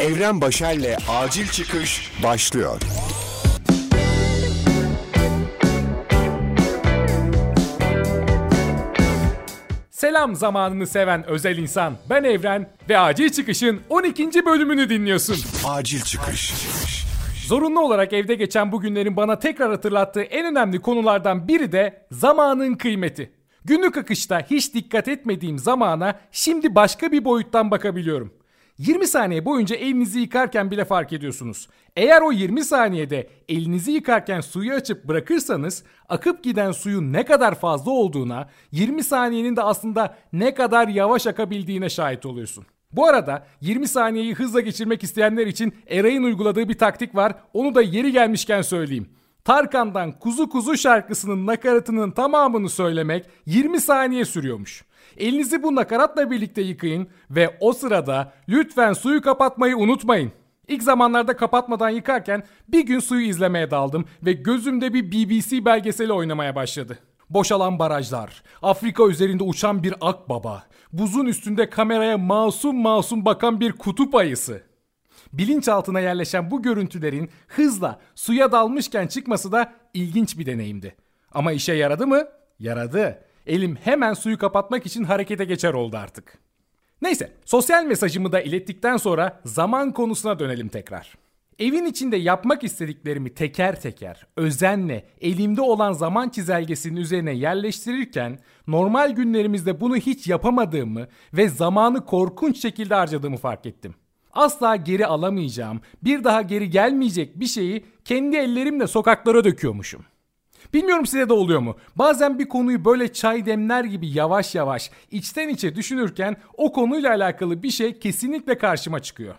Evren Başer'le Acil Çıkış başlıyor. Selam zamanını seven özel insan. Ben Evren ve Acil Çıkış'ın 12. bölümünü dinliyorsun. Acil Çıkış. Zorunlu olarak evde geçen bu günlerin bana tekrar hatırlattığı en önemli konulardan biri de zamanın kıymeti. Günlük akışta hiç dikkat etmediğim zamana şimdi başka bir boyuttan bakabiliyorum. 20 saniye boyunca elinizi yıkarken bile fark ediyorsunuz. Eğer o 20 saniyede elinizi yıkarken suyu açıp bırakırsanız akıp giden suyun ne kadar fazla olduğuna, 20 saniyenin de aslında ne kadar yavaş akabildiğine şahit oluyorsun. Bu arada 20 saniyeyi hızla geçirmek isteyenler için Eray'ın uyguladığı bir taktik var. Onu da yeri gelmişken söyleyeyim. Tarkan'dan Kuzu Kuzu şarkısının nakaratının tamamını söylemek 20 saniye sürüyormuş. Elinizi bu nakaratla birlikte yıkayın ve o sırada lütfen suyu kapatmayı unutmayın. İlk zamanlarda kapatmadan yıkarken bir gün suyu izlemeye daldım ve gözümde bir BBC belgeseli oynamaya başladı. Boşalan barajlar, Afrika üzerinde uçan bir akbaba, buzun üstünde kameraya masum masum bakan bir kutup ayısı. Bilinçaltına yerleşen bu görüntülerin hızla suya dalmışken çıkması da ilginç bir deneyimdi. Ama işe yaradı mı? Yaradı. Elim hemen suyu kapatmak için harekete geçer oldu artık. Neyse, sosyal mesajımı da ilettikten sonra zaman konusuna dönelim tekrar. Evin içinde yapmak istediklerimi teker teker, özenle, elimde olan zaman çizelgesinin üzerine yerleştirirken normal günlerimizde bunu hiç yapamadığımı ve zamanı korkunç şekilde harcadığımı fark ettim. Asla geri alamayacağım, bir daha geri gelmeyecek bir şeyi kendi ellerimle sokaklara döküyormuşum. Bilmiyorum size de oluyor mu? Bazen bir konuyu böyle çay demler gibi yavaş yavaş içten içe düşünürken o konuyla alakalı bir şey kesinlikle karşıma çıkıyor.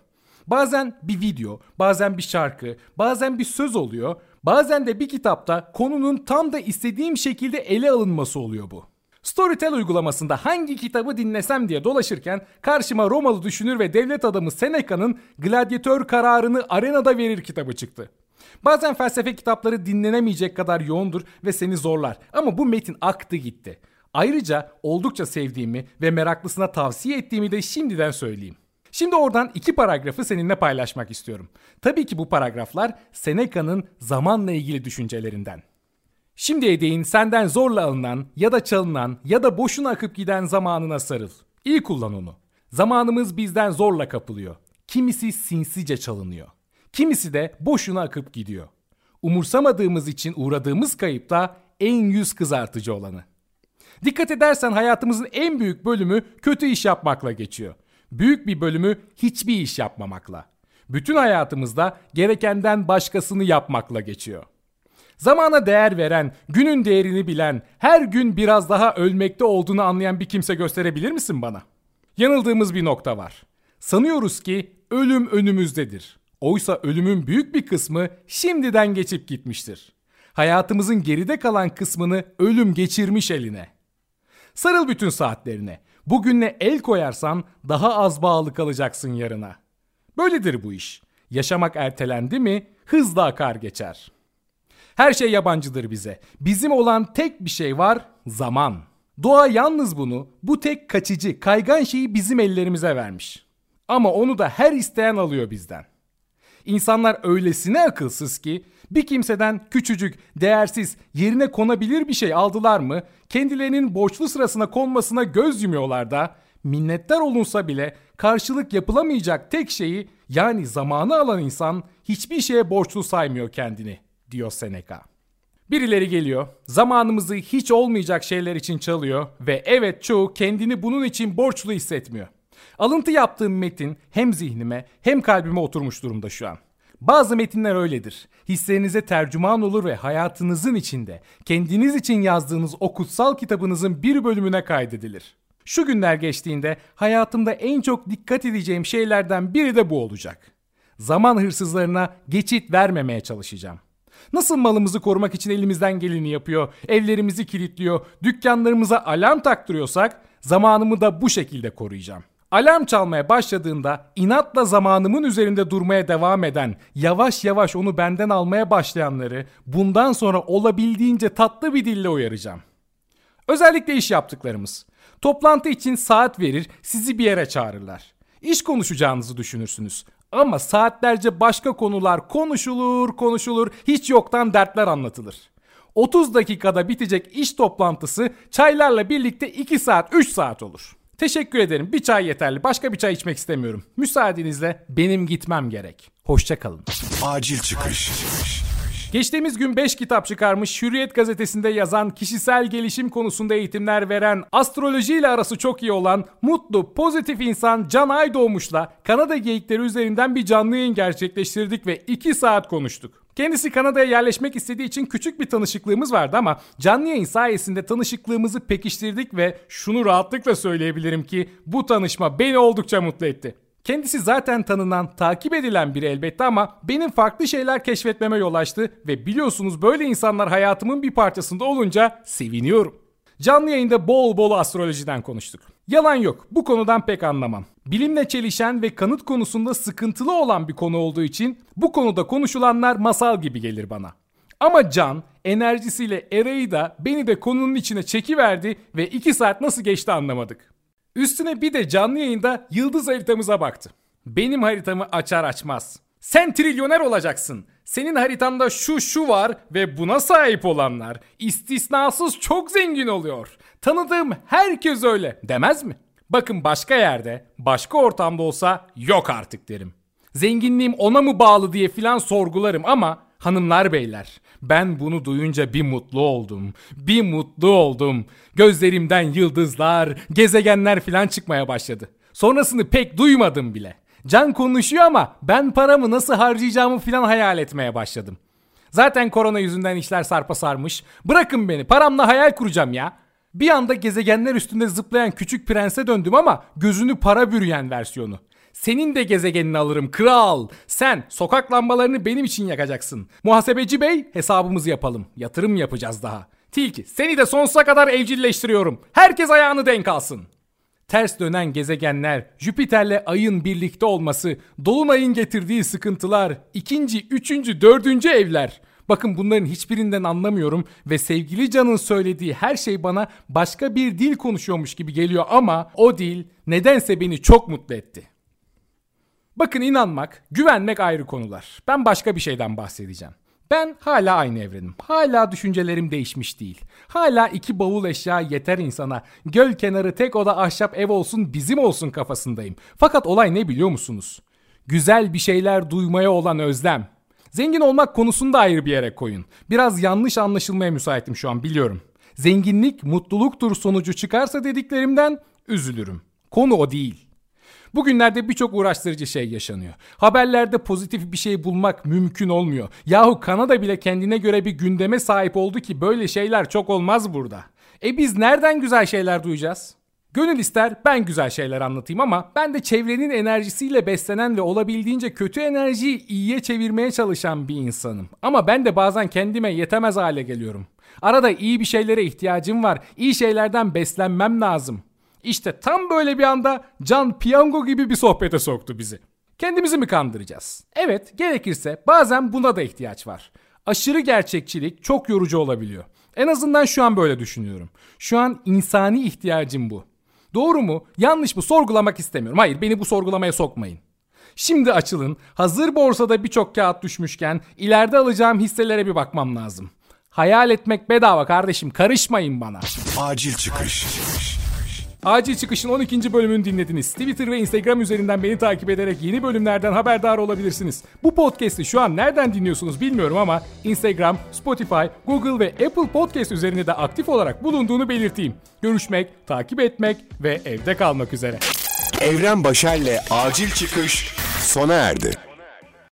Bazen bir video, bazen bir şarkı, bazen bir söz oluyor. Bazen de bir kitapta konunun tam da istediğim şekilde ele alınması oluyor bu. Storytel uygulamasında hangi kitabı dinlesem diye dolaşırken karşıma Romalı düşünür ve devlet adamı Seneca'nın Gladyatör kararını arenada verir kitabı çıktı. Bazen felsefe kitapları dinlenemeyecek kadar yoğundur ve seni zorlar ama bu metin aktı gitti. Ayrıca oldukça sevdiğimi ve meraklısına tavsiye ettiğimi de şimdiden söyleyeyim. Şimdi oradan iki paragrafı seninle paylaşmak istiyorum. Tabii ki bu paragraflar Seneca'nın zamanla ilgili düşüncelerinden. Şimdiye değin senden zorla alınan ya da çalınan ya da boşuna akıp giden zamanına sarıl. İyi kullan onu. Zamanımız bizden zorla kapılıyor. Kimisi sinsice çalınıyor. Kimisi de boşuna akıp gidiyor. Umursamadığımız için uğradığımız kayıp da en yüz kızartıcı olanı. Dikkat edersen hayatımızın en büyük bölümü kötü iş yapmakla geçiyor. Büyük bir bölümü hiçbir iş yapmamakla. Bütün hayatımızda gerekenden başkasını yapmakla geçiyor. Zamana değer veren, günün değerini bilen, her gün biraz daha ölmekte olduğunu anlayan bir kimse gösterebilir misin bana? Yanıldığımız bir nokta var. Sanıyoruz ki ölüm önümüzdedir. Oysa ölümün büyük bir kısmı şimdiden geçip gitmiştir. Hayatımızın geride kalan kısmını ölüm geçirmiş eline. Sarıl bütün saatlerine. Bugünle el koyarsan daha az bağlı kalacaksın yarına. Böyledir bu iş. Yaşamak ertelendi mi hızla akar geçer. Her şey yabancıdır bize. Bizim olan tek bir şey var, zaman. Doğa yalnız bunu, bu tek kaçıcı, kaygan şeyi bizim ellerimize vermiş. Ama onu da her isteyen alıyor bizden. İnsanlar öylesine akılsız ki bir kimseden küçücük, değersiz, yerine konabilir bir şey aldılar mı kendilerinin borçlu sırasına konmasına göz yumuyorlar da minnettar olunsa bile karşılık yapılamayacak tek şeyi yani zamanı alan insan hiçbir şeye borçlu saymıyor kendini diyor Seneca. Birileri geliyor, zamanımızı hiç olmayacak şeyler için çalıyor ve evet çoğu kendini bunun için borçlu hissetmiyor. Alıntı yaptığım metin hem zihnime hem kalbime oturmuş durumda şu an. Bazı metinler öyledir. Hislerinize tercüman olur ve hayatınızın içinde kendiniz için yazdığınız o kutsal kitabınızın bir bölümüne kaydedilir. Şu günler geçtiğinde hayatımda en çok dikkat edeceğim şeylerden biri de bu olacak. Zaman hırsızlarına geçit vermemeye çalışacağım. Nasıl malımızı korumak için elimizden geleni yapıyor, evlerimizi kilitliyor, dükkanlarımıza alarm taktırıyorsak zamanımı da bu şekilde koruyacağım. Alarm çalmaya başladığında inatla zamanımın üzerinde durmaya devam eden, yavaş yavaş onu benden almaya başlayanları bundan sonra olabildiğince tatlı bir dille uyaracağım. Özellikle iş yaptıklarımız. Toplantı için saat verir, sizi bir yere çağırırlar. İş konuşacağınızı düşünürsünüz. Ama saatlerce başka konular konuşulur konuşulur hiç yoktan dertler anlatılır. 30 dakikada bitecek iş toplantısı çaylarla birlikte 2 saat 3 saat olur. Teşekkür ederim bir çay yeterli başka bir çay içmek istemiyorum. Müsaadenizle benim gitmem gerek. Hoşçakalın. Acil çıkış. Geçtiğimiz gün 5 kitap çıkarmış, Hürriyet gazetesinde yazan, kişisel gelişim konusunda eğitimler veren, astrolojiyle arası çok iyi olan, mutlu, pozitif insan Can Aydoğmuş'la Kanada geyikleri üzerinden bir canlı yayın gerçekleştirdik ve 2 saat konuştuk. Kendisi Kanada'ya yerleşmek istediği için küçük bir tanışıklığımız vardı ama canlı yayın sayesinde tanışıklığımızı pekiştirdik ve şunu rahatlıkla söyleyebilirim ki bu tanışma beni oldukça mutlu etti. Kendisi zaten tanınan, takip edilen biri elbette ama benim farklı şeyler keşfetmeme yol açtı ve biliyorsunuz böyle insanlar hayatımın bir parçasında olunca seviniyorum. Canlı yayında bol bol astrolojiden konuştuk. Yalan yok, bu konudan pek anlamam. Bilimle çelişen ve kanıt konusunda sıkıntılı olan bir konu olduğu için bu konuda konuşulanlar masal gibi gelir bana. Ama Can enerjisiyle Eray'ı da beni de konunun içine çekiverdi ve 2 saat nasıl geçti anlamadık. Üstüne bir de canlı yayında yıldız haritamıza baktı. Benim haritamı açar açmaz. Sen trilyoner olacaksın. Senin haritanda şu şu var ve buna sahip olanlar istisnasız çok zengin oluyor. Tanıdığım herkes öyle demez mi? Bakın başka yerde, başka ortamda olsa yok artık derim. Zenginliğim ona mı bağlı diye filan sorgularım ama hanımlar beyler ben bunu duyunca bir mutlu oldum. Bir mutlu oldum. Gözlerimden yıldızlar, gezegenler filan çıkmaya başladı. Sonrasını pek duymadım bile. Can konuşuyor ama ben paramı nasıl harcayacağımı filan hayal etmeye başladım. Zaten korona yüzünden işler sarpa sarmış. Bırakın beni paramla hayal kuracağım ya. Bir anda gezegenler üstünde zıplayan küçük prense döndüm ama gözünü para bürüyen versiyonu. Senin de gezegenini alırım kral. Sen sokak lambalarını benim için yakacaksın. Muhasebeci bey hesabımızı yapalım. Yatırım yapacağız daha. Tilki seni de sonsuza kadar evcilleştiriyorum. Herkes ayağını denk alsın. Ters dönen gezegenler, Jüpiter'le ayın birlikte olması, dolunayın getirdiği sıkıntılar, ikinci, üçüncü, dördüncü evler. Bakın bunların hiçbirinden anlamıyorum ve sevgili Can'ın söylediği her şey bana başka bir dil konuşuyormuş gibi geliyor ama o dil nedense beni çok mutlu etti. Bakın inanmak, güvenmek ayrı konular. Ben başka bir şeyden bahsedeceğim. Ben hala aynı evrenim. Hala düşüncelerim değişmiş değil. Hala iki bavul eşya yeter insana. Göl kenarı tek oda ahşap ev olsun bizim olsun kafasındayım. Fakat olay ne biliyor musunuz? Güzel bir şeyler duymaya olan özlem. Zengin olmak konusunda ayrı bir yere koyun. Biraz yanlış anlaşılmaya müsaitim şu an biliyorum. Zenginlik mutluluktur sonucu çıkarsa dediklerimden üzülürüm. Konu o değil. Bugünlerde birçok uğraştırıcı şey yaşanıyor. Haberlerde pozitif bir şey bulmak mümkün olmuyor. Yahu Kanada bile kendine göre bir gündeme sahip oldu ki böyle şeyler çok olmaz burada. E biz nereden güzel şeyler duyacağız? Gönül ister ben güzel şeyler anlatayım ama ben de çevrenin enerjisiyle beslenen ve olabildiğince kötü enerjiyi iyiye çevirmeye çalışan bir insanım. Ama ben de bazen kendime yetemez hale geliyorum. Arada iyi bir şeylere ihtiyacım var. İyi şeylerden beslenmem lazım. İşte tam böyle bir anda Can piyango gibi bir sohbete soktu bizi. Kendimizi mi kandıracağız? Evet, gerekirse bazen buna da ihtiyaç var. Aşırı gerçekçilik çok yorucu olabiliyor. En azından şu an böyle düşünüyorum. Şu an insani ihtiyacım bu. Doğru mu, yanlış mı sorgulamak istemiyorum. Hayır, beni bu sorgulamaya sokmayın. Şimdi açılın. Hazır borsada birçok kağıt düşmüşken ileride alacağım hisselere bir bakmam lazım. Hayal etmek bedava kardeşim. Karışmayın bana. Acil çıkış. Acil Çıkış'ın 12. bölümünü dinlediniz. Twitter ve Instagram üzerinden beni takip ederek yeni bölümlerden haberdar olabilirsiniz. Bu podcast'i şu an nereden dinliyorsunuz bilmiyorum ama Instagram, Spotify, Google ve Apple Podcast üzerinde de aktif olarak bulunduğunu belirteyim. Görüşmek, takip etmek ve evde kalmak üzere. Evren Başer'le Acil Çıkış sona erdi.